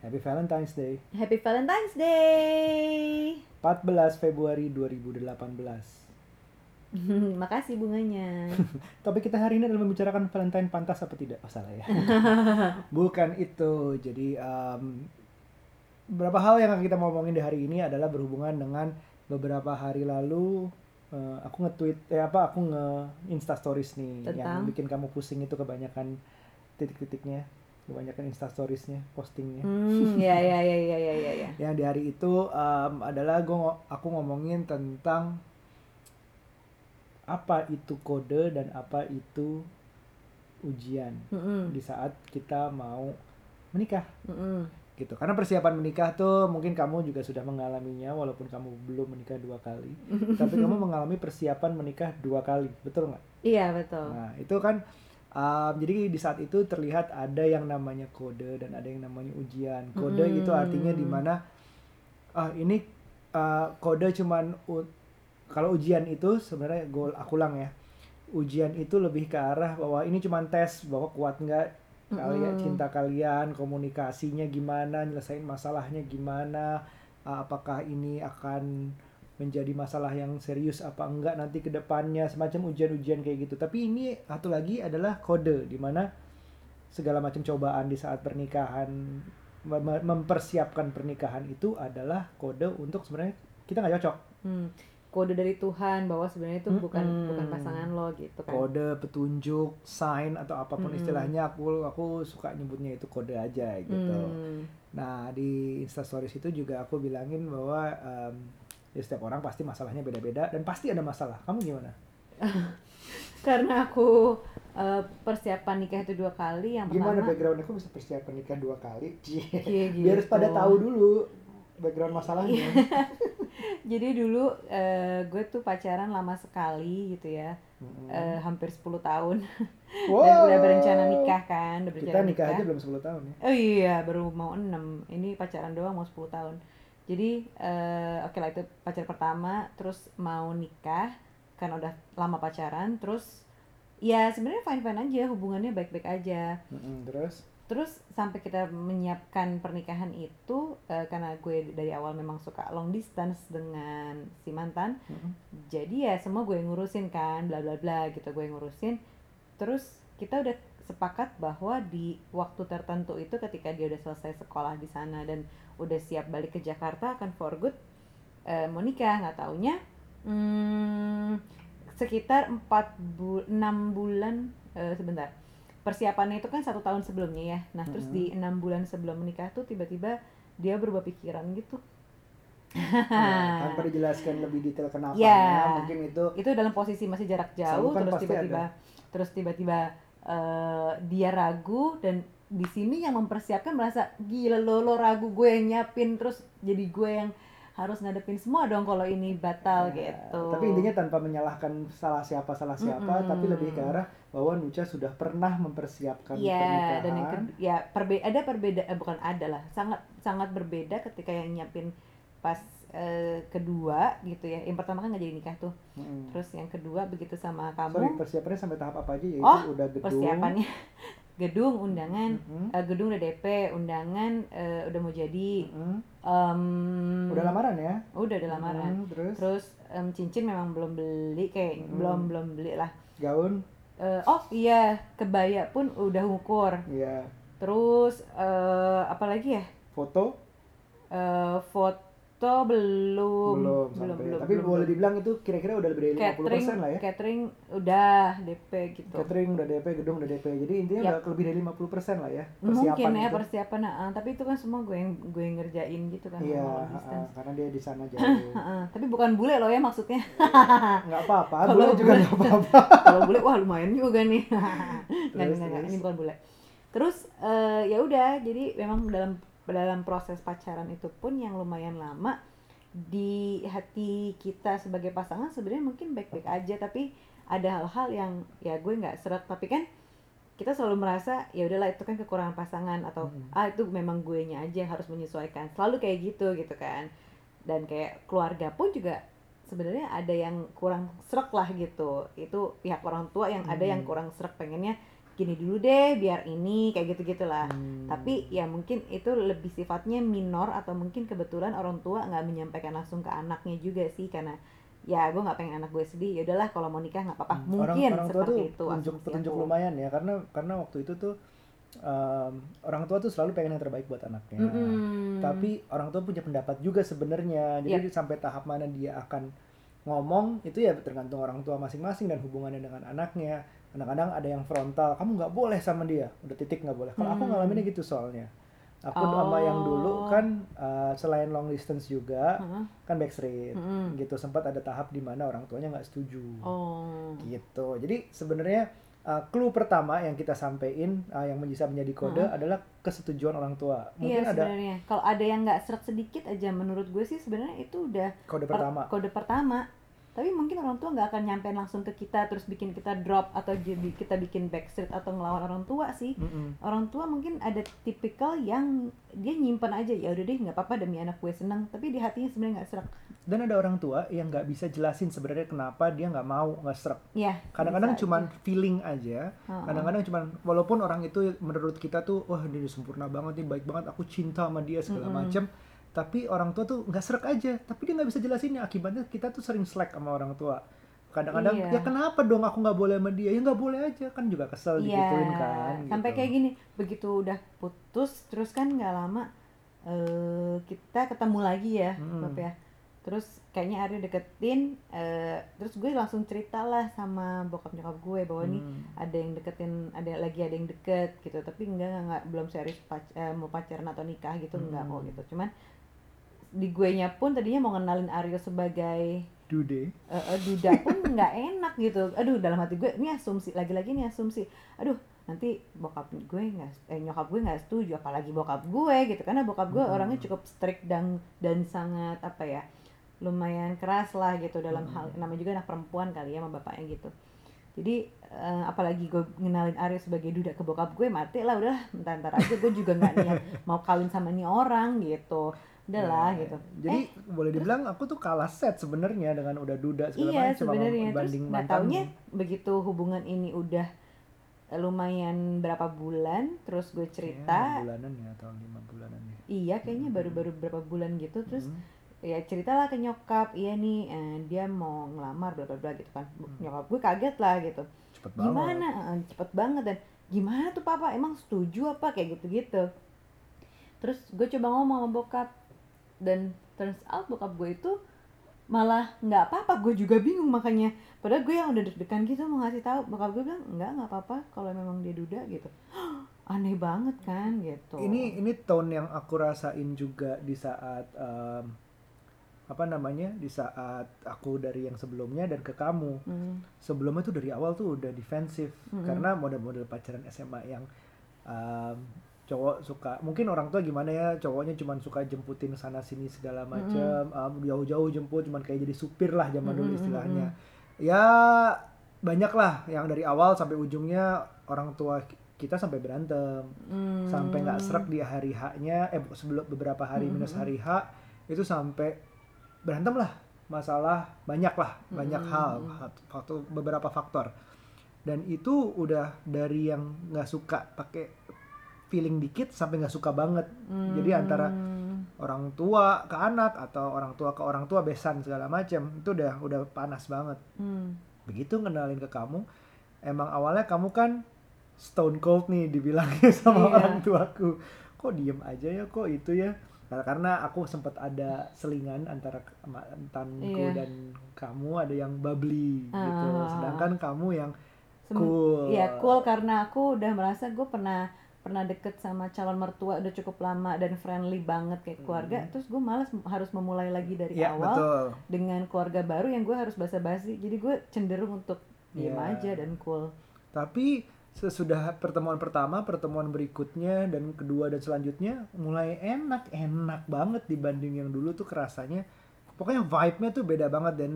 Happy Valentine's Day. Happy Valentine's Day. 14 Februari 2018. Makasih bunganya. Topik kita hari ini adalah membicarakan Valentine pantas apa tidak? Oh salah ya. Bukan itu. Jadi um, beberapa hal yang akan kita ngomongin di hari ini adalah berhubungan dengan beberapa hari lalu uh, aku nge-tweet eh apa aku nge Insta stories nih yang Tentang? bikin kamu pusing itu kebanyakan titik-titiknya, kebanyakan Insta storiesnya, postingnya. Hmm, ya ya ya ya ya ya ya. yang di hari itu um, adalah gua aku ngomongin tentang apa itu kode dan apa itu ujian Mm-mm, di saat kita mau menikah mm-mm. gitu karena persiapan menikah tuh mungkin kamu juga sudah mengalaminya walaupun kamu belum menikah dua kali tapi kamu mengalami persiapan menikah dua kali betul nggak Iya betul. Nah, itu kan um, jadi di saat itu terlihat ada yang namanya kode dan ada yang namanya ujian. Kode Mm. itu artinya di mana ah ini uh, kode cuman u- kalau ujian itu sebenarnya goal aku ulang ya. Ujian itu lebih ke arah bahwa ini cuman tes bahwa kuat nggak kalian Mm-mm. cinta kalian, komunikasinya gimana, nyelesain masalahnya gimana, uh, apakah ini akan menjadi masalah yang serius apa enggak nanti ke depannya semacam ujian-ujian kayak gitu. Tapi ini satu lagi adalah kode di mana segala macam cobaan di saat pernikahan mem- mem- mempersiapkan pernikahan itu adalah kode untuk sebenarnya kita nggak cocok. Hmm. Kode dari Tuhan bahwa sebenarnya itu bukan Mm-mm. bukan pasangan lo gitu kan. Kode, petunjuk, sign atau apa pun Mm-mm. istilahnya aku aku suka nyebutnya itu kode aja gitu. Hmm. Nah di Instastories itu juga aku bilangin bahwa em, ya setiap orang pasti masalahnya beda-beda dan pasti ada masalah. Kamu gimana? Karena aku eh, persiapan nikah itu dua kali. Yang Gimana pertama background aku bisa persiapan nikah dua kali? Cie. Iya, Biar gitu. pada tahu dulu background masalahnya. Jadi dulu eh, gue tuh pacaran lama sekali gitu ya. Mm-mm. Eh, hampir 10 tahun. Wow. Dan udah berencana nikah kan, udah Kita berencana nikah aja belum 10 tahun ya. Oh iya, baru mau 6. Ini pacaran doang mau 10 tahun. Jadi eh, oke lah itu pacar pertama, terus mau nikah kan udah lama pacaran, terus ya sebenarnya fine fine aja, hubungannya baik baik aja. Mm-mm, Terus? Terus sampai kita menyiapkan pernikahan itu eh, karena gue dari awal memang suka long distance dengan si mantan, Mm-mm. jadi ya semua gue yang ngurusin kan bla bla bla gitu gue yang ngurusin terus kita udah sepakat bahwa di waktu tertentu itu ketika dia udah selesai sekolah di sana dan udah siap balik ke Jakarta akan for good eh, mau nikah nggak taunya hmm, sekitar 4 bu 6 bulan eh, sebentar persiapannya itu kan satu tahun sebelumnya ya nah terus Mhm. di enam bulan sebelum menikah tuh tiba-tiba dia berubah pikiran gitu Ya, tanpa dijelaskan lebih detail kenapa Ya. mungkin itu itu dalam posisi masih jarak jauh kan terus tiba-tiba terus tiba-tiba eh, dia ragu dan di sini yang mempersiapkan merasa gila lo lo ragu gue yang nyiapin terus jadi gue yang harus ngadepin semua dong kalau ini batal Ya, gitu Tapi intinya tanpa menyalahkan salah siapa salah siapa, Mm-mm. tapi lebih ke arah bahwa Nucha sudah pernah mempersiapkan Iya pernikahan. dan yang ya perbe ada perbeda eh, bukan ada lah sangat sangat berbeda ketika yang nyiapin pas eh, kedua gitu ya yang pertama kan nggak jadi nikah tuh Mm-mm. terus yang kedua begitu sama Sorry, kamu persiapannya sampai tahap apa aja? Yaitu Oh, udah gedung. persiapannya gedung undangan Mm-mm. Eh, gedung udah DP, undangan eh, udah mau jadi, Mm-mm. Em, Udah lamaran ya? udah udah lamaran. Mm, terus Terus em, cincin memang belum beli, kayak Hmm. belum belum beli lah. gaun, Eh, oh iya, kebaya pun udah ukur. ya Terus eh, apa lagi ya? foto Eh, foto belum, belum, belum, sampai. belum, Tapi belum, boleh belum. dibilang itu kira-kira udah lebih dari 50% catering, lah ya. catering udah DP gitu. Catering udah DP, gedung udah DP. Jadi intinya Yap. udah lebih dari 50% lah ya Mungkin persiapan ya itu. persiapan, ah, tapi itu kan semua gue yang gue yang ngerjain gitu kan. Iya, distance. karena dia di sana jauh. Tapi bukan bule loh ya maksudnya. nggak apa-apa, boleh juga bule- nggak apa-apa. Kalau bule wah lumayan juga nih. Nggak, nggak, ini bukan bule. Terus eh, ya udah, jadi memang dalam dalam proses pacaran itu pun yang lumayan lama di hati kita sebagai pasangan sebenarnya mungkin baik-baik aja tapi ada hal-hal yang ya gue nggak seret tapi kan kita selalu merasa ya udahlah itu kan kekurangan pasangan atau Mm-mm. ah itu memang gue nya aja yang harus menyesuaikan selalu kayak gitu gitu kan dan kayak keluarga pun juga sebenarnya ada yang kurang serak lah gitu itu pihak orang tua yang ada yang Hmm. kurang serak pengennya gini dulu deh biar ini kayak gitu gitulah Hmm. tapi ya mungkin itu lebih sifatnya minor atau mungkin kebetulan orang tua nggak menyampaikan langsung ke anaknya juga sih karena ya gue nggak pengen anak gue sedih ya udahlah kalau mau nikah nggak apa-apa. Hmm, mungkin orang, orang tua seperti tuh itu petunjuk lumayan ya karena karena waktu itu tuh um, orang tua tuh selalu pengen yang terbaik buat anaknya. Mm-mm. tapi orang tua punya pendapat juga sebenarnya. Jadi sampai tahap mana dia akan ngomong itu ya tergantung orang tua masing-masing dan hubungannya dengan anaknya kadang-kadang ada yang frontal kamu nggak boleh sama dia udah titik nggak boleh kalau aku Hmm. ngalaminnya gitu soalnya aku sama yang dulu Oh. kan uh, selain long distance juga Heeh. kan backstreet Mm-mm. gitu sempat ada tahap di mana orang tuanya nggak setuju oh gitu jadi sebenarnya uh, clue pertama yang kita sampaikan uh, yang bisa menjadi kode Mm-mm. adalah kesetujuan orang tua mungkin iya ada kalau ada yang nggak seret sedikit aja menurut gue sih sebenarnya itu udah kode per- pertama kode pertama tapi mungkin orang tua nggak akan nyampein langsung ke kita terus bikin kita drop atau jadi kita bikin backstreet atau ngelawan orang tua sih. Mm-mm. orang tua mungkin ada tipikal yang dia nyimpen aja ya udah deh nggak apa-apa demi anak gue seneng. Tapi di hatinya sebenarnya nggak serak. Dan ada orang tua yang nggak bisa jelasin sebenarnya kenapa dia nggak mau nggak serak. Ya kadang-kadang cuman aja. feeling aja. Kadang-kadang cuman walaupun orang itu menurut kita tuh wah dia sempurna banget nih baik banget aku cinta sama dia segala Mm-mm. macem tapi orang tua tuh nggak serak aja tapi dia nggak bisa jelasinnya akibatnya kita tuh sering slack sama orang tua kadang-kadang Iya. ya kenapa dong aku nggak boleh sama dia ya nggak boleh aja kan juga kesel Iya, digituin kan sampai gitu. kayak gini begitu udah putus terus kan nggak lama eh kita ketemu lagi ya Mm-mm. Bob ya terus kayaknya Aryo deketin eh, terus gue langsung cerita lah sama bokap nyokap gue bahwa nih Hmm. ada yang deketin ada lagi ada yang deket gitu tapi enggak enggak, enggak belum serius pac- eh, mau pacaran atau nikah gitu enggak Hmm. kok gitu cuman di gue nya pun tadinya mau ngenalin Aryo sebagai Dude. eh, duda pun nggak enak gitu aduh dalam hati gue ini asumsi lagi-lagi nih asumsi aduh nanti bokap gue nggak eh, nyokap gue nggak setuju apalagi bokap gue gitu karena bokap gue Hmm. orangnya cukup strict dan dan sangat apa ya lumayan keras lah gitu dalam Hmm. hal namanya juga anak perempuan kali ya sama bapaknya gitu jadi eh, apalagi gue ngenalin Arya sebagai duda ke bokap gue mati lah udah entar entar aja gue juga nggak niat mau kawin sama nih orang gitu udahlah Ya, gitu. Jadi Eh, boleh dibilang aku tuh kalah set sebenarnya dengan udah duda segala iya macam sebenarnya. Terus banding nggak taunya begitu hubungan ini udah lumayan berapa bulan terus gue cerita. bulanan ya atau lima bulanan ya. iya kayaknya baru-baru berapa bulan gitu terus Hmm. ya ceritalah ke nyokap iya nih eh, dia mau ngelamar bla bla bla gitu kan. Hmm. nyokap gue kaget lah gitu. Cepet banget. gimana? Cepet banget dan gimana tuh papa? Emang setuju apa? Kayak gitu gitu terus gue coba ngomong sama bokap dan turns out bokap gue itu malah nggak apa-apa. Gue juga bingung makanya. Padahal gue yang udah deg-degan gitu mau ngasih tahu. Bokap gue bilang nggak nggak apa-apa kalau memang dia duda gitu. Aneh banget kan gitu. Ini ini tone yang aku rasain juga di saat em, apa namanya di saat aku dari yang sebelumnya dan ke kamu. Hmm, sebelumnya tuh dari awal tuh udah defensif. Mm-mm. karena model-model pacaran SMA yang em, cowok suka mungkin orang tua gimana ya cowoknya cuman suka jemputin sana sini segala macam em, jauh-jauh jemput cuman kayak jadi supir lah zaman dulu Mm-mm, istilahnya ya banyak lah yang dari awal sampai ujungnya orang tua kita sampai berantem hmm. sampai nggak serak di hari H-nya eh sebelum beberapa hari Hmm, minus hmm. hari H itu sampai berantem lah masalah banyak lah banyak Hmm, hal hmm. hat- faktor beberapa faktor dan itu udah dari yang nggak suka pakai feeling dikit sampai nggak suka banget jadi antara Hmm. orang tua ke anak atau orang tua ke orang tua besan segala macam itu udah udah panas banget Hmm. begitu kenalin ke kamu emang awalnya kamu kan stone cold nih dibilangnya sama Iya. orang tuaku kok diem aja ya kok itu ya Nah, karena aku sempat ada selingan antara mantanku Iya. dan kamu ada yang bubbly gitu Ah. sedangkan kamu yang cool Iya cool karena aku udah merasa gue pernah pernah deket sama calon mertua udah cukup lama dan friendly banget kayak keluarga terus gue malas harus memulai lagi dari ya awal betul dengan keluarga baru yang gue harus basa-basi jadi gue cenderung untuk diem Iya. aja dan cool Tapi sesudah pertemuan pertama, pertemuan berikutnya dan kedua dan selanjutnya mulai enak, enak banget dibanding yang dulu tuh kerasanya. Pokoknya vibe-nya tuh beda banget dan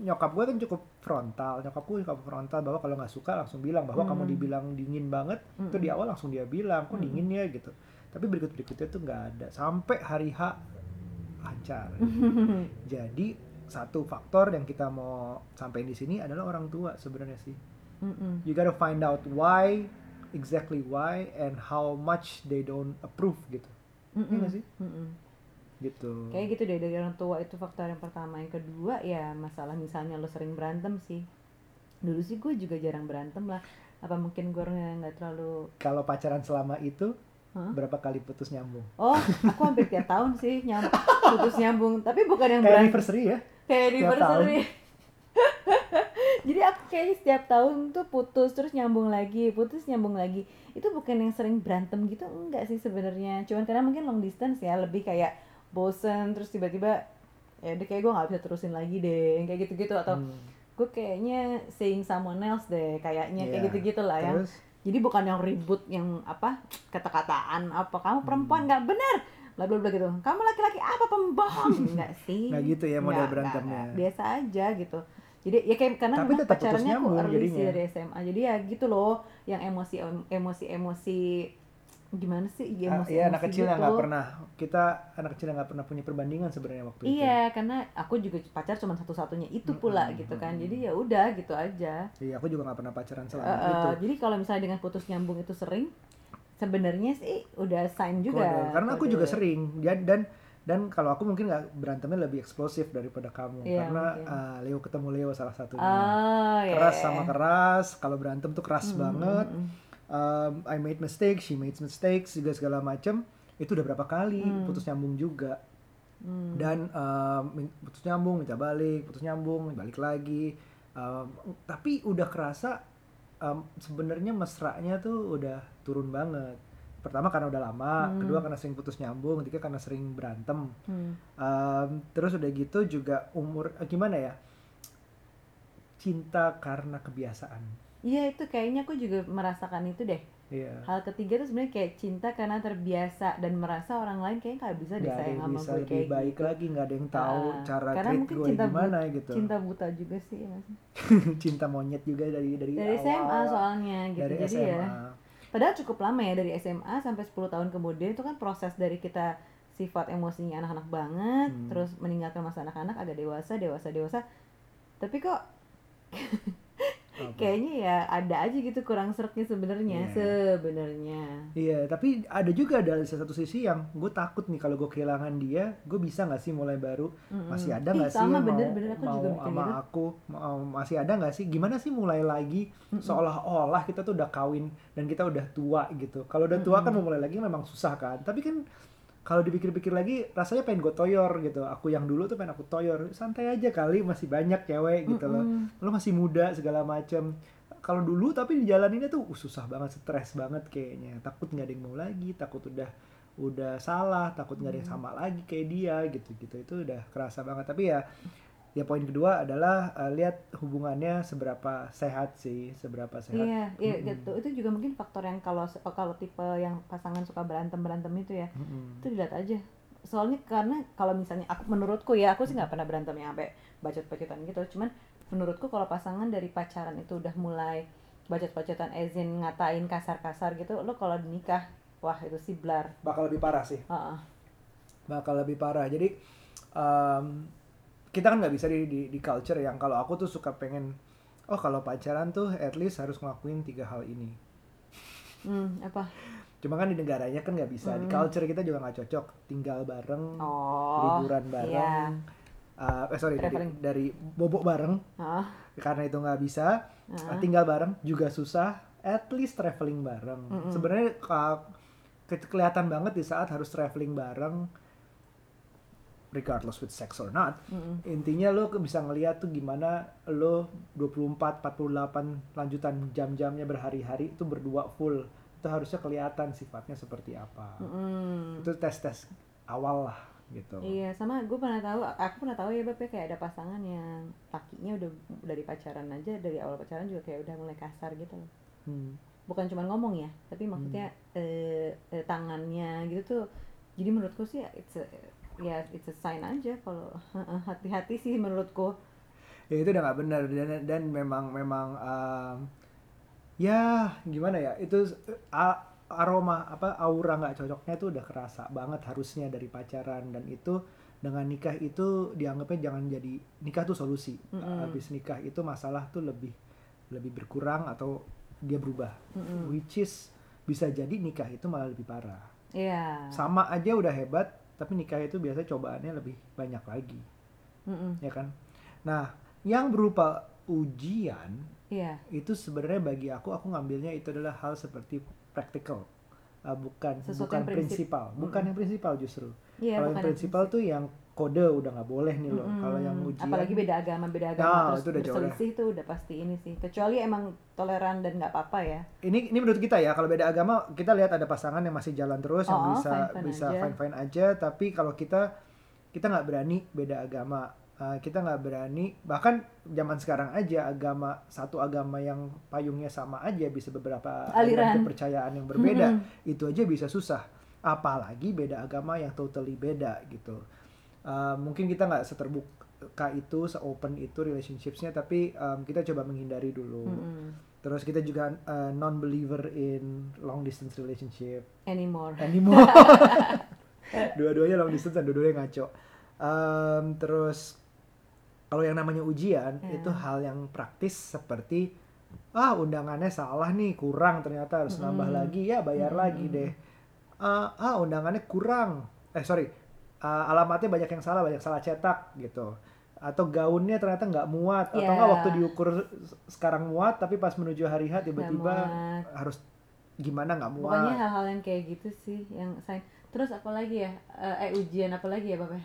nyokap gue kan cukup frontal. Nyokap gue cukup frontal bahwa kalau nggak suka langsung bilang bahwa Hmm. kamu dibilang dingin banget, itu di awal langsung dia bilang, kok dingin ya gitu. Tapi berikut berikutnya tuh nggak ada sampai hari H lancar. Jadi satu faktor yang kita mau sampaikan di sini adalah orang tua sebenarnya sih Mm-mm. you gotta find out why exactly why and how much they don't approve gitu Iya nggak sih Mm-mm. Gitu Kayak gitu deh dari orang tua itu faktor yang pertama. Yang kedua ya masalah misalnya lo sering berantem sih. Dulu sih gue juga jarang berantem lah. Apa mungkin gue nggak terlalu kalau pacaran selama itu Hah? berapa kali putus nyambung Oh, aku hampir tiap tahun sih nyambung, putus nyambung. Tapi bukan yang kayak berantem anniversary ya kayak anniversary. Jadi aku kayaknya setiap tahun tuh putus terus nyambung lagi, putus nyambung lagi. Itu bukan yang sering berantem gitu enggak sih sebenarnya. Cuman karena mungkin long distance ya lebih kayak bosen terus tiba-tiba ya udah kayak gue nggak bisa terusin lagi deh kayak gitu-gitu atau Hmm. gue kayaknya seeing someone else deh kayaknya kayak Iya. gitu-gitu lah ya. Jadi bukan yang ribut yang apa kata-kataan apa kamu perempuan Hmm. nggak benar bla bla bla gitu. Kamu laki-laki apa pembohong enggak sih? Nggak gitu ya model berantemnya. Biasa aja gitu. Jadi ya kayak karena Tapi tetap pacarannya aku early dari SMA. Jadi ya gitu loh yang emosi emosi emosi gimana sih? Ya, Ah, iya anak emosi kecil yang gitu. nggak pernah kita anak kecil yang nggak pernah punya perbandingan sebenarnya waktu itu Iya, karena aku juga pacar cuma satu-satunya itu pula Mm-mm, gitu kan. Jadi ya udah gitu aja. iya aku juga nggak pernah pacaran selama Eh, eh, itu jadi kalau misalnya dengan putus nyambung itu sering, sebenarnya sih udah sign juga. Kode. karena aku kode. juga sering dan dan dan kalau aku mungkin nggak berantemnya lebih eksplosif daripada kamu Iya, karena mungkin. ah, Leo ketemu Leo salah satunya Oh, ya. keras sama keras kalau berantem tuh keras Mm, banget mm, mm. Um, I made mistakes she made mistakes juga segala macem itu udah berapa kali Hmm. putus nyambung juga Hmm. dan um, putus nyambung minta balik putus nyambung balik lagi Um, tapi udah kerasa um, sebenarnya mesranya tuh udah turun banget pertama karena udah lama Hmm. kedua karena sering putus nyambung ketiga karena sering berantem Hmm. Um, terus udah gitu juga umur eh, gimana ya cinta karena kebiasaan Iya itu kayaknya aku juga merasakan itu deh. iya Hal ketiga tuh sebenarnya kayak cinta karena terbiasa dan merasa orang lain kayaknya nggak bisa deh nggak ada sayang yang sama bisa gue lebih kayak baik gitu. lagi nggak ada yang tahu Ah, cara karena mungkin gue cinta gimana gitu Cinta buta juga sih ya cinta monyet juga dari dari, Dari awal, SMA soalnya gitu. dari Jadi SMA ya padahal cukup lama ya dari SMA sampai 10 tahun kemudian itu kan proses dari kita sifat emosinya anak-anak banget, Hmm. terus meninggalkan masa anak-anak agak dewasa, dewasa, dewasa. Tapi kok? Kayaknya ya ada aja gitu kurang seretnya sebenarnya, Iya. sebenarnya. Iya, tapi ada juga dari satu sisi yang gue takut nih kalau gue kehilangan dia, gue bisa nggak sih mulai baru? Mm-mm. Masih ada nggak sih sama yang bener, mau bener, aku mau juga sama gitu. aku? Mau, masih ada nggak sih? Gimana sih mulai lagi? Mm-mm. Seolah-olah kita tuh udah kawin dan kita udah tua gitu. Kalau udah tua kan mau mulai lagi memang susah kan. Tapi kan kalau dipikir-pikir lagi rasanya pengen gue toyor gitu. Aku yang dulu tuh pengen aku toyor. Santai aja kali masih banyak cewek gitu loh. Mm-mm. Lo masih muda segala macem. Kalau dulu tapi dijalaninnya tuh uh, susah banget, stres banget kayaknya. Takut nggak ada yang mau lagi, takut udah udah salah, takut nggak ada yang sama lagi kayak dia gitu-gitu. Itu udah kerasa banget. Tapi ya ya poin kedua adalah eh, lihat hubungannya seberapa sehat sih, seberapa sehat. Iya, iya Mm-mm. gitu. Itu juga mungkin faktor yang kalau kalau tipe yang pasangan suka berantem berantem itu ya, Mm-mm. itu dilihat aja. Soalnya karena kalau misalnya aku menurutku ya, aku sih nggak pernah berantem yang sampai bacot-bacotan gitu. Cuman menurutku kalau pasangan dari pacaran itu udah mulai bacot-bacotan ezin ngatain kasar-kasar gitu, lo kalau nikah, wah itu sih blar. Bakal lebih parah sih. Heeh. bakal lebih parah. Jadi um, kita kan nggak bisa di, di di culture yang kalau aku tuh suka pengen oh kalau pacaran tuh at least harus ngelakuin tiga hal ini. Hmm, apa? Cuma kan di negaranya kan nggak bisa. Di Hmm. culture kita juga nggak cocok. Tinggal bareng, Oh. liburan bareng. iya. uh, eh sorry dari, Traveling. dari bobok bareng Heeh. karena itu nggak bisa. heeh. Tinggal bareng juga susah. At least traveling bareng. Mm-mm. Sebenarnya uh, ke- kelihatan banget di saat harus traveling bareng regardless with sex or not Mm-mm. intinya lo bisa ngeliat tuh gimana lo 24 48 lanjutan jam-jamnya berhari-hari itu berdua full itu harusnya kelihatan sifatnya seperti apa Mm-mm. itu tes-tes awal lah gitu Iya, sama gue pernah tahu, aku pernah tahu ya Beb ya, kayak ada pasangan yang lakinya udah dari pacaran aja, dari awal pacaran juga kayak udah mulai kasar gitu loh. Hmm. Bukan cuma ngomong ya, tapi maksudnya eh, eh, tangannya gitu tuh. Jadi menurutku sih it's a, ya it's a sign aja kalau hati-hati sih menurutku. ya itu udah nggak benar dan dan memang memang um, ya gimana ya itu a- aroma apa aura nggak cocoknya tuh udah kerasa banget harusnya dari pacaran dan itu dengan nikah itu dianggapnya jangan jadi nikah tuh solusi Mm-mm. habis nikah itu masalah tuh lebih lebih berkurang atau dia berubah Mm-mm. which is bisa jadi nikah itu malah lebih parah Iya. sama aja udah hebat tapi nikah itu biasa cobaannya lebih banyak lagi. Mm-mm. ya kan? Nah yang berupa ujian Iya. itu sebenarnya bagi aku aku ngambilnya itu adalah hal seperti practical Uh, bukan Sesuatu bukan prinsip. prinsipal. Bukan yang prinsipal justru. Iya, kalau yang prinsipal tuh yang kode udah nggak boleh nih loh Mm-mm. kalau yang ujian apalagi beda agama beda agama Nah, terus itu udah berselisih tuh udah pasti ini sih kecuali emang toleran dan nggak apa-apa ya ini ini menurut kita ya kalau beda agama kita lihat ada pasangan yang masih jalan terus yang Oh, bisa fine-fine bisa aja. fine fine aja tapi kalau kita kita nggak berani beda agama Uh, kita nggak berani bahkan zaman sekarang aja agama satu agama yang payungnya sama aja bisa beberapa Aliran. kepercayaan yang berbeda Mm-mm. itu aja bisa susah apalagi beda agama yang totally beda gitu Uh, mungkin kita nggak seterbuka itu se-open itu relationshipsnya tapi um, kita coba menghindari dulu Mm-mm. Terus kita juga uh, non-believer in long distance relationship anymore anymore. dua-duanya long distance dan dua-duanya ngaco. Um, terus kalau yang namanya ujian Ya. itu hal yang praktis seperti ah undangannya salah nih kurang ternyata harus nambah Mm-mm. lagi ya bayar Mm-mm. lagi deh. Ah, ah undangannya kurang. Eh sorry Ah, alamatnya banyak yang salah banyak salah cetak gitu. Atau gaunnya ternyata nggak muat atau Ya. nggak waktu diukur sekarang muat tapi pas menuju hari H tiba-tiba harus gimana nggak muat. pokoknya hal-hal yang kayak gitu sih yang saya terus apa lagi ya eh eh, ujian apa lagi ya bapak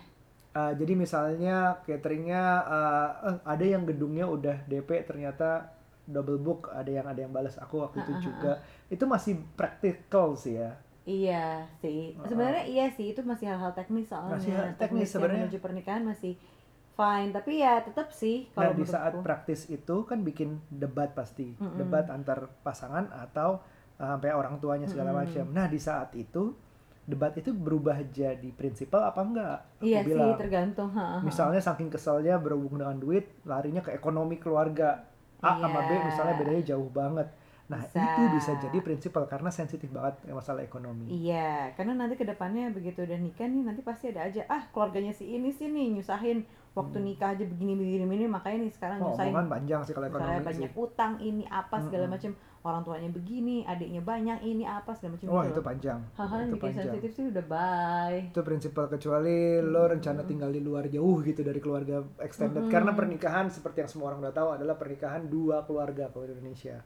Uh, jadi misalnya cateringnya uh, eh, ada yang gedungnya udah DP ternyata double book ada yang ada yang balas aku waktu Ah, ah, itu juga itu masih practical sih ya Iya sih, sebenarnya iya sih itu masih hal-hal teknis soalnya. Masih hal teknis Teknis sebenarnya. menuju pernikahan masih fine, tapi ya tetap sih nah kalau di saat menurutku. praktis itu kan bikin debat pasti Mm-mm. debat antar pasangan atau uh, sampai orang tuanya segala Mm-mm. macam nah di saat itu debat itu berubah jadi prinsipal apa enggak aku Iya sih bilang tergantung. ha, ha, misalnya saking keselnya berhubung dengan duit larinya ke ekonomi keluarga A sama B misalnya bedanya jauh banget nah Bisa. itu bisa jadi prinsipal karena sensitif banget masalah ekonomi Iya, karena nanti ke depannya begitu udah nikah nih nanti pasti ada aja ah keluarganya si ini sih nih nyusahin waktu Hmm. nikah aja begini begini begini makanya nih sekarang oh, nyusahin panjang sih kalau ekonomi banyak sih utang ini apa segala Mm-mm. macam orang tuanya begini adiknya banyak ini apa segala macam wah gitu itu panjang hal-hal yang bikin sensitif sih udah bye itu prinsipal kecuali lo Hmm. rencana tinggal di luar jauh gitu dari keluarga extended Mm-mm. karena pernikahan seperti yang semua orang udah tahu adalah pernikahan dua keluarga kalau di Indonesia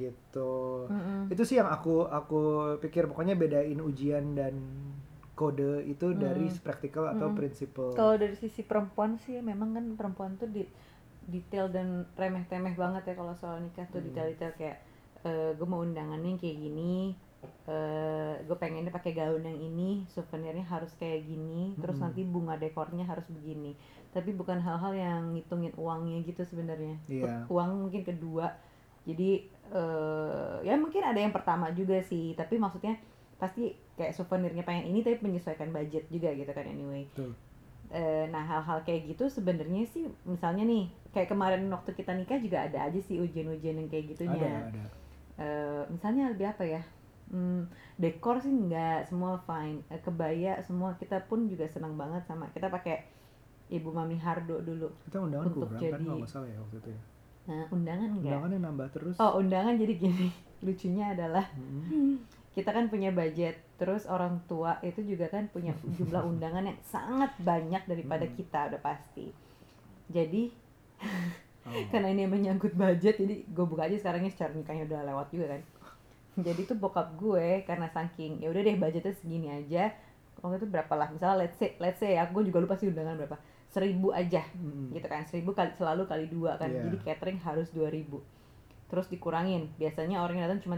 gitu Mm-mm. itu sih yang aku aku pikir pokoknya bedain ujian dan kode itu dari Mm. praktikal atau Mm. prinsipal Kalau dari sisi perempuan sih memang kan perempuan tuh di detail dan remeh-temeh banget ya kalau soal nikah tuh detail-detail kayak gue mau undangannya kayak gini, gue pengennya pakai gaun yang ini, souvenirnya harus kayak gini, terus Hmm. nanti bunga dekornya harus begini. Tapi bukan hal-hal yang ngitungin uangnya gitu sebenarnya. Iya. Uang mungkin kedua. Jadi eh, ya mungkin ada yang pertama juga sih, tapi maksudnya pasti kayak souvenirnya pengen ini tapi menyesuaikan budget juga gitu kan anyway. Betul. Eh, nah hal-hal kayak gitu sebenarnya sih misalnya nih kayak kemarin waktu kita nikah juga ada aja sih ujian-ujian yang kayak ada gitunya. ada Eh, misalnya lebih apa ya? Hmm, dekor sih nggak semua fine. Eh, kebaya semua kita pun juga senang banget sama kita pakai ibu mami Hardo dulu. kita undangan Untuk kurang kan jadi- kalau nggak salah ya waktu itu ya Nah undangan enggak? undangannya nambah terus Oh undangan jadi gini lucunya adalah Mm-mm. kita kan punya budget terus orang tua itu juga kan punya jumlah undangan yang sangat banyak daripada Hmm. kita udah pasti jadi Oh. karena ini menyangkut budget jadi gue buka aja sekarangnya secara nikahnya udah lewat juga kan jadi tuh bokap gue karena saking ya udah deh budgetnya segini aja waktu itu berapa lah misalnya let's say let's say aku juga lupa sih undangan berapa seribu aja Mm-mm. gitu kan seribu kali selalu kali dua kan Iya. jadi catering harus dua ribu terus dikurangin biasanya orang yang datang cuma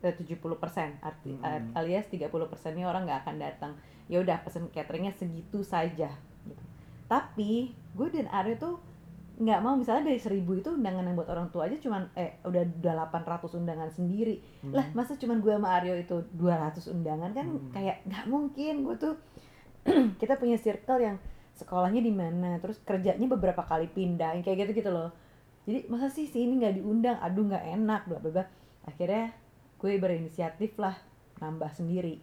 tujuh puluh persen arti Mm-mm. alias 30 persennya orang nggak akan datang ya udah pesen cateringnya segitu saja gitu. tapi gue dan Aryo tuh nggak mau misalnya dari seribu itu undangan yang buat orang tua aja cuman eh udah udah 800 undangan sendiri. Mm. lah masa cuman gue sama Aryo itu 200 undangan kan Hmm. kayak nggak mungkin. Gue tuh kita punya circle yang sekolahnya di mana terus kerjanya beberapa kali pindah kayak gitu gitu loh. Jadi masa sih si ini nggak diundang? Aduh nggak enak bla bla bla. Akhirnya gue berinisiatif lah nambah sendiri.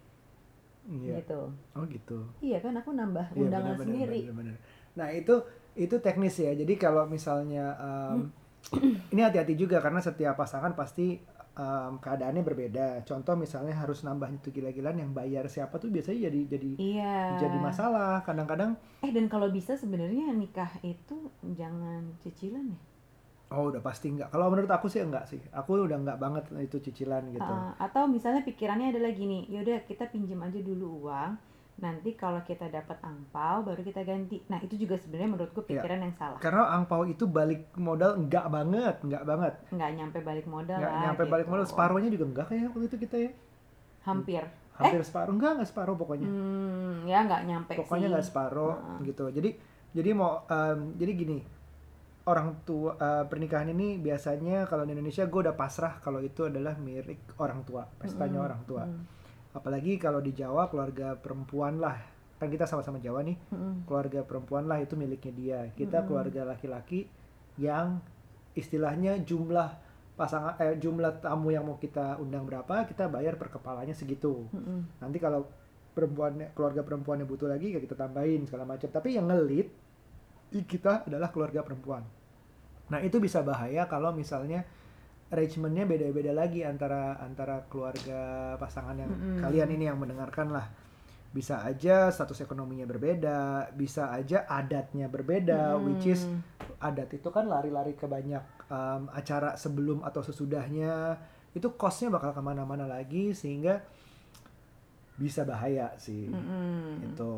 Iya. gitu. Oh gitu. Iya kan aku nambah Iya, undangan benar, benar, sendiri. benar, benar. Nah itu itu teknis ya. Jadi kalau misalnya um, ini hati-hati juga karena setiap pasangan pasti em, keadaannya berbeda. Contoh misalnya harus nambah itu gila-gilaan yang bayar siapa tuh biasanya jadi jadi Iya. jadi masalah. Kadang-kadang Eh dan kalau bisa sebenarnya nikah itu jangan cicilan ya. oh udah pasti enggak. Kalau menurut aku sih enggak sih. Aku udah enggak banget itu cicilan gitu. Heeh, atau misalnya pikirannya adalah gini, yaudah kita pinjam aja dulu uang, nanti kalau kita dapat angpau baru kita ganti. Nah itu juga sebenarnya menurutku Iya. pikiran yang salah. Karena angpau itu balik modal enggak banget, enggak banget. Nggak nyampe balik modal Enggak lah. nyampe balik gitu. modal. Separuhnya juga enggak kayak waktu itu kita ya. Hampir. Hampir separuh. Enggak, enggak separuh pokoknya. Hmm, ya nggak nyampe pokoknya sih. nggak separuh Heeh. gitu jadi jadi mau em, jadi gini orang tua eh, pernikahan ini biasanya kalau di Indonesia gue udah pasrah kalau itu adalah milik orang tua pestanya Mm-mm. orang tua Mm, apalagi kalau di Jawa keluarga perempuan lah. Kan kita sama-sama Jawa nih. Mm, keluarga perempuan lah itu miliknya dia. Kita Mm-mm. keluarga laki-laki yang istilahnya jumlah pasangan eh, jumlah tamu yang mau kita undang berapa kita bayar per kepalanya segitu. Mm, mm. nanti kalau perempuannya keluarga perempuannya butuh lagi ya kita tambahin segala macam. Tapi yang ngelit kita adalah keluarga perempuan. Nah itu bisa bahaya kalau misalnya arrangementnya beda-beda lagi antara antara keluarga pasangan yang Mm-mm. kalian ini yang mendengarkan lah. Bisa aja status ekonominya berbeda bisa aja adatnya berbeda Mm, which is adat itu kan lari-lari ke banyak um, acara sebelum atau sesudahnya. Itu costnya bakal ke mana-mana lagi sehingga bisa bahaya sih. Mm, mm. itu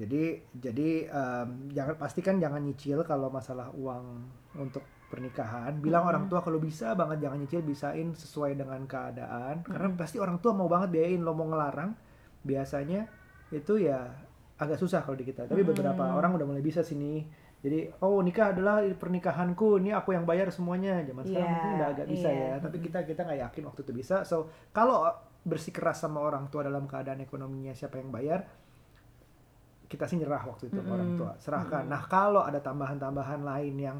jadi jadi um, jangan pastikan jangan nyicil kalau masalah uang untuk pernikahan bilang Mm-mm. orang tua kalau bisa banget jangan nyicil bisain sesuai dengan keadaan. Karena Mm-mm. pasti orang tua mau banget biayain lo mau ngelarang biasanya itu ya agak susah kalau di kita. Tapi beberapa orang udah mulai bisa sini jadi oh nikah adalah pernikahanku ini aku yang bayar semuanya. Zaman sekarang Iya, mungkin udah agak bisa iya. ya tapi kita kita nggak yakin waktu itu bisa. So kalau bersikeras sama orang tua dalam keadaan ekonominya siapa yang bayar kita sih nyerah waktu itu sama orang tua. Serahkan. Mm-mm. nah kalau ada tambahan-tambahan lain yang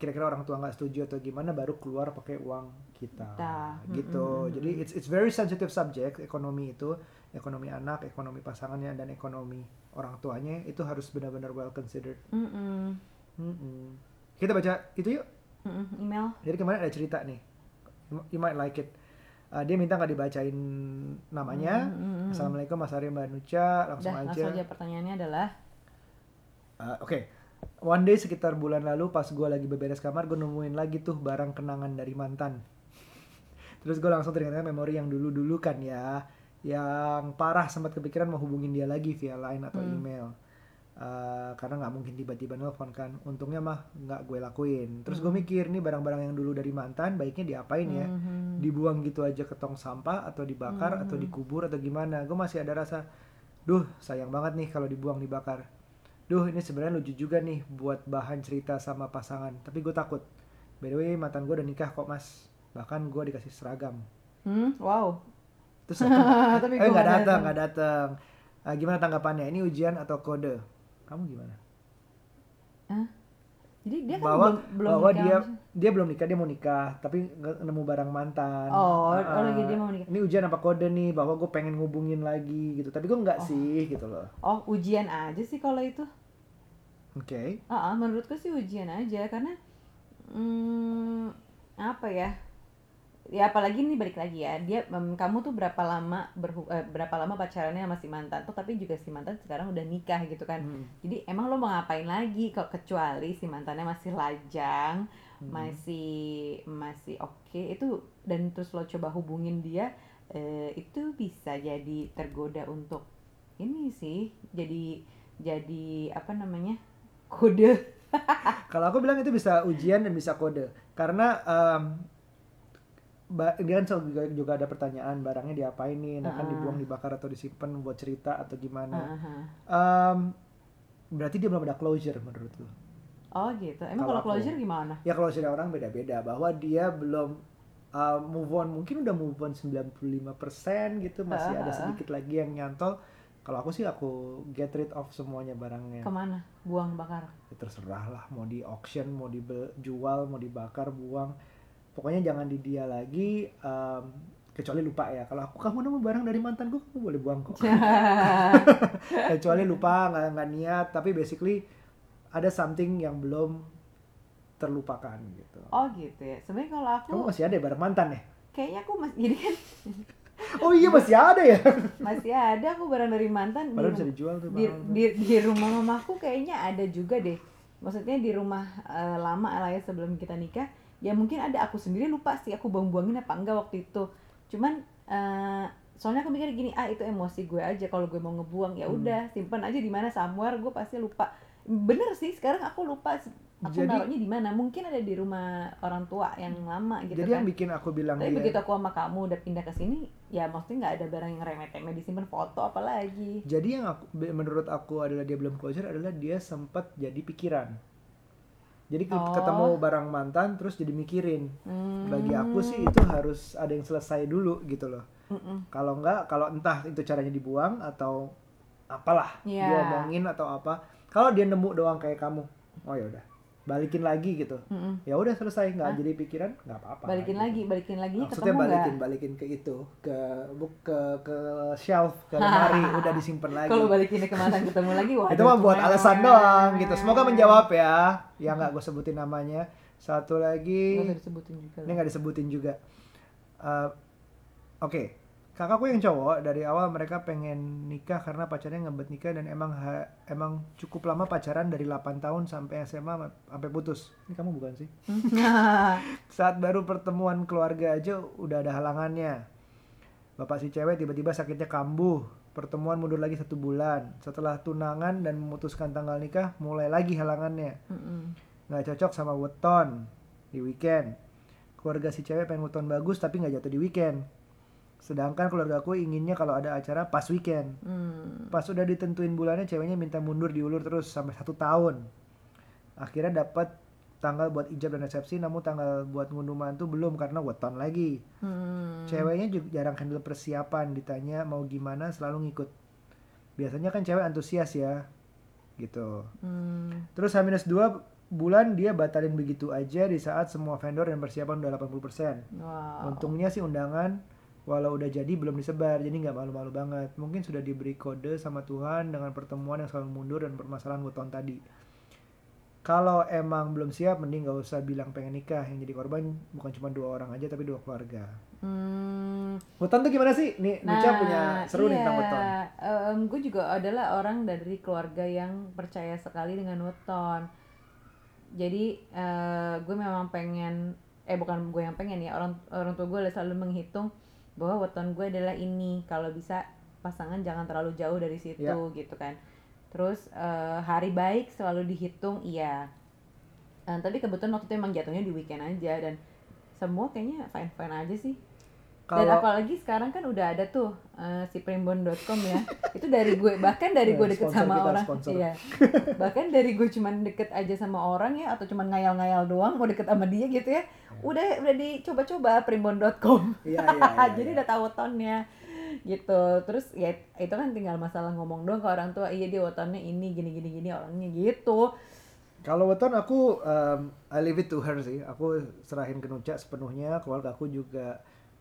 kira-kira orang tua nggak setuju atau gimana baru keluar pakai uang kita. Kita. gitu. Mm-mm. jadi it's it's very sensitive subject ekonomi itu. Ekonomi anak ekonomi pasangannya dan ekonomi orang tuanya itu harus benar-benar well considered. Mm, mm. Mm-mm. kita baca itu yuk. Mm, mm. email. Jadi kemarin ada cerita nih. You- might like it. Uh, dia minta nggak dibacain namanya. Mm, mm, mm. Assalamualaikum Mas Ari Mbak Nuca langsung Udah, aja langsung aja. pertanyaannya adalah? Uh, Oke, one day sekitar bulan lalu pas gue lagi beberes kamar, gue nemuin lagi tuh barang kenangan dari mantan. Terus gue langsung teringat memori yang dulu-dulu kan ya, yang parah sempat kepikiran mau hubungin dia lagi via line atau Hmm. email. Uh, karena nggak mungkin tiba-tiba nelfon kan. Untungnya mah nggak gue lakuin. Terus gue Hmm. mikir nih barang-barang yang dulu dari mantan, baiknya diapain ya? Mhm. Dibuang gitu aja ke tong sampah atau dibakar Hmm. atau dikubur atau gimana? Gue masih ada rasa, duh sayang banget nih kalau dibuang dibakar duh ini sebenarnya lucu juga nih buat bahan cerita sama pasangan. Tapi gue takut. By the way mantan gue udah nikah kok mas. Bahkan gue dikasih seragam. Hmm, wow. terus Tapi eh gua nggak nggak datang nggak datang. Ah, gimana tanggapannya? Ini ujian atau kode? Kamu gimana Jadi dia kan bahwa belum belum bahwa nikah dia dia belum nikah dia mau nikah tapi nemu barang mantan Oh, Ah, oh lagi dia mau nikah. ini ujian apa kode nih bahwa gue pengen ngubungin lagi gitu tapi gue nggak Oh. sih gitu loh Oh, ujian aja sih kalau itu. oke Ah, ah, menurutku sih ujian aja karena hmm, apa ya? Ya apalagi ini balik lagi ya. Dia em, kamu tuh berapa lama berhu eh, berapa lama pacarannya sama si mantan tuh tapi juga si mantan sekarang udah nikah gitu kan. Hmm. Jadi emang lo mau ngapain lagi kok kecuali si mantannya masih lajang, Hmm. masih masih oke itu dan terus lo coba hubungin dia eh, itu bisa jadi tergoda untuk ini sih jadi jadi apa namanya kode Kalau aku bilang itu bisa ujian dan bisa kode. Karena ba- dia kan selalu juga, juga ada pertanyaan barangnya diapain nih, nah kan Ah. dibuang, dibakar atau disimpan buat cerita atau gimana. Em, berarti dia belum ada closure menurutku. oh gitu emang Kalau kalau aku- closure gimana Ya closure orang beda-beda bahwa dia belum uh, move on, mungkin udah move on 95% gitu, masih ada ah, ah. sedikit lagi yang nyantol. Kalau aku sih aku get rid of semuanya barangnya. ke mana buang bakar ya terserah lah mau di auction mau dijual mau dibakar buang pokoknya jangan di dia lagi em, kecuali lupa ya. Kalau aku kamu nemu barang dari mantanku kamu boleh buang kok. Kecuali lupa nggak nggak niat tapi basically ada something yang belum terlupakan gitu. Oh gitu ya. Sebenarnya kalau aku kamu masih ada ya barang mantan ya? Kayaknya aku masih jadi kan Oh iya masih ada ya. masih ada aku barang dari mantan. Di, Padahal bisa dijual tuh. di, di, di rumah mamaku kayaknya ada juga deh. Maksudnya di rumah eh, lama lah ya sebelum kita nikah ya mungkin ada. Aku sendiri lupa sih aku buang-buangin apa enggak waktu itu. Cuman eh, soalnya aku mikir gini ah itu emosi gue aja kalau gue mau ngebuang. Ya Hmm. udah simpan aja di mana. Somewhere gue pasti lupa. Bener sih sekarang aku lupa aku Jadi- naruhnya di mana. Mungkin ada di rumah orang tua yang lama gitu Jadi kan. yang bikin aku bilang tapi dia begitu aku sama kamu udah pindah ke sini ya maksudnya nggak ada barang yang remeh-temeh disimpan foto apalagi Jadi yang aku, menurut aku adalah dia belum closure adalah dia sempat jadi pikiran. Jadi Oh. ketemu barang mantan terus jadi mikirin. Hmm. Bagi aku sih itu harus ada yang selesai dulu gitu loh. Mm-mm. Kalau enggak, kalau entah itu caranya dibuang atau apalah Iya. dia omongin atau apa. Kalau dia nemu doang kayak kamu, oh ya udah, balikin lagi gitu. Mm-mm. Ya udah selesai nggak Hah? jadi pikiran nggak apa-apa. balikin gitu. lagi balikin lagi Maksudnya ketemu balikin nggak balikin ke itu ke buk ke ke shelf ke lemari udah disimpan lagi. kalau balikinnya ke mantan ketemu lagi wah itu mah buat alasan doang gitu. Semoga menjawab ya. Ya nggak gue sebutin namanya. Satu lagi usah disebutin juga ini nggak disebutin juga. Eh, Oke, kakakku yang cowok dari awal mereka pengen nikah karena pacarnya ngebet nikah dan emang ha- emang cukup lama pacaran dari 8 tahun sampai SMA ma- sampai putus. Ini kamu bukan sih? Saat baru pertemuan keluarga aja udah ada halangannya. Bapak si cewek tiba-tiba sakitnya kambuh. Pertemuan mundur lagi satu bulan. Setelah tunangan dan memutuskan tanggal nikah, mulai lagi halangannya. Nggak cocok sama weton di weekend. Keluarga si cewek pengen weton bagus tapi nggak jatuh di weekend. Sedangkan keluarga aku inginnya kalau ada acara pas weekend. Hmm. Pas udah ditentuin bulannya ceweknya minta mundur diulur terus sampai satu tahun. Akhirnya dapat tanggal buat ijab dan resepsi namun tanggal buat ngunduh mantu belum karena weton lagi. Hmm. Ceweknya juga jarang handle persiapan ditanya mau gimana selalu ngikut. Biasanya kan cewek antusias ya. Gitu. Hmm. Terus H-2 bulan dia batalin begitu aja di saat semua vendor dan persiapan udah 80%. wow Untungnya sih undangan walau udah jadi belum disebar jadi nggak malu-malu banget. Mungkin sudah diberi kode sama Tuhan dengan pertemuan yang selalu mundur dan permasalahan weton tadi. Kalau emang belum siap mending nggak usah bilang pengen nikah yang jadi korban bukan cuma dua orang aja tapi dua keluarga. Hmm. Weton tuh gimana sih? Nih Nucha punya seru nih iya. tentang weton. Em, gue juga adalah orang dari keluarga yang percaya sekali dengan weton. Jadi eh, gue memang pengen, eh bukan gue yang pengen ya orang orang tua gue selalu menghitung bahwa weton gue adalah ini. Kalau bisa pasangan jangan terlalu jauh dari situ Ya. gitu kan. Terus eh, hari baik selalu dihitung iya. Eh, tapi kebetulan waktu itu emang jatuhnya di weekend aja dan semua kayaknya fine fine aja sih. Dan Kalau apalagi sekarang kan udah ada tuh eh, si primbon.com ya. itu dari gue bahkan dari gue Ya, deket sama kita, orang. sponsor. Iya. bahkan dari gue cuman deket aja sama orang ya atau cuman ngayal-ngayal doang mau deket sama dia gitu ya. Udah udah dicoba-coba primbon.com. Iya, iya, iya, Jadi iya. udah tahu wetonnya gitu. Terus ya itu kan tinggal masalah ngomong doang ke orang tua. Iya dia wetonnya ini gini gini gini orangnya gitu. Kalau weton aku um, I leave it to her sih. Aku serahin ke Nucha sepenuhnya. Keluarga aku juga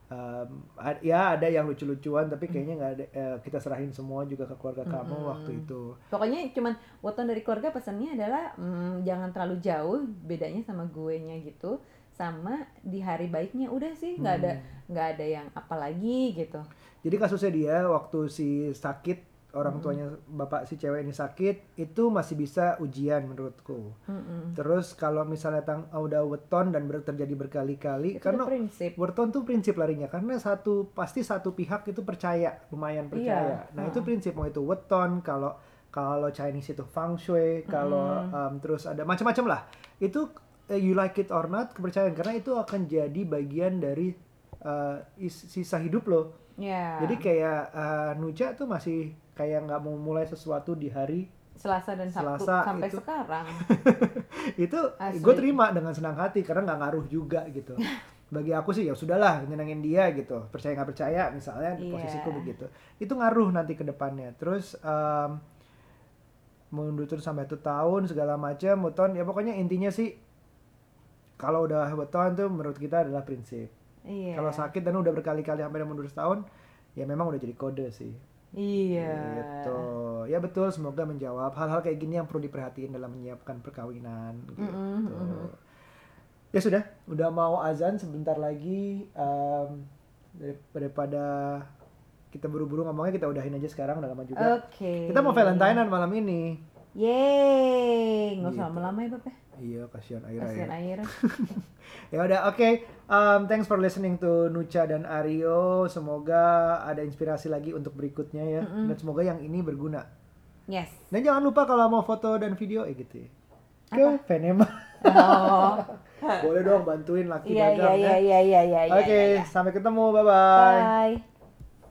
um, ad- ya ada yang lucu-lucuan tapi kayaknya nggak ada. eh, kita serahin semua juga ke keluarga kamu Mm-mm. waktu itu. Pokoknya cuman weton dari keluarga pesannya adalah mm, jangan terlalu jauh bedanya sama gue nya gitu sama di hari baiknya udah sih nggak ada Hmm. nggak ada yang apa lagi gitu Jadi kasusnya dia waktu si sakit orang Mm. tuanya bapak si cewek ini sakit itu masih bisa ujian menurutku. Mm-mm. Terus kalau misalnya tang udah weton dan ber- terjadi berkali-kali itu karena prinsip Weton tuh prinsip larinya karena satu pasti satu pihak itu percaya lumayan percaya. Iya, Nah heeh. itu prinsip mau itu weton kalau kalau Chinese itu feng shui kalau Mm. um, terus ada macam-macam lah itu eh, you like it or not kepercayaan karena itu akan jadi bagian dari uh, is- sisa hidup lo. ya Jadi kayak uh, Nuja tuh masih kayak nggak mau mulai sesuatu di hari selasa dan sabtu Selasa sampai itu- sekarang. Itu gue terima dengan senang hati karena nggak ngaruh juga gitu. Bagi aku sih ya sudahlah nyenengin dia gitu. Percaya nggak percaya misalnya Iya. posisiku begitu. Itu ngaruh nanti ke depannya. Terus em, mundur sampai satu tahun segala macam weton ya pokoknya intinya sih kalau udah weton tuh menurut kita adalah prinsip. Iya. Kalau sakit dan udah berkali-kali sampai mundur setahun ya memang udah jadi kode sih iya gitu ya betul semoga menjawab hal-hal kayak gini yang perlu diperhatiin dalam menyiapkan perkawinan gitu Mm-mm, mm-mm. Ya sudah, udah mau azan sebentar lagi. dari- daripada kita buru-buru ngomongnya kita udahin aja sekarang udah lama juga. Oke. Kita mau Valentinean malam ini. Yeay, nggak usah Gitu. lama-lama ya, Beb. Ya. Iya, kasihan Aira Kasihan ya. air. Ya udah, oke. Um, thanks for listening to Nucha dan Aryo. Semoga ada inspirasi lagi untuk berikutnya ya. Dan semoga yang ini berguna. Yes. Dan jangan lupa kalau mau foto dan video ya gitu ya. Ke Venema. Oh. Boleh dong bantuin laki Iya, iya, dagang iya, ya. iya, iya, iya. Oke, iya, iya. sampai ketemu. Bye-bye. Bye.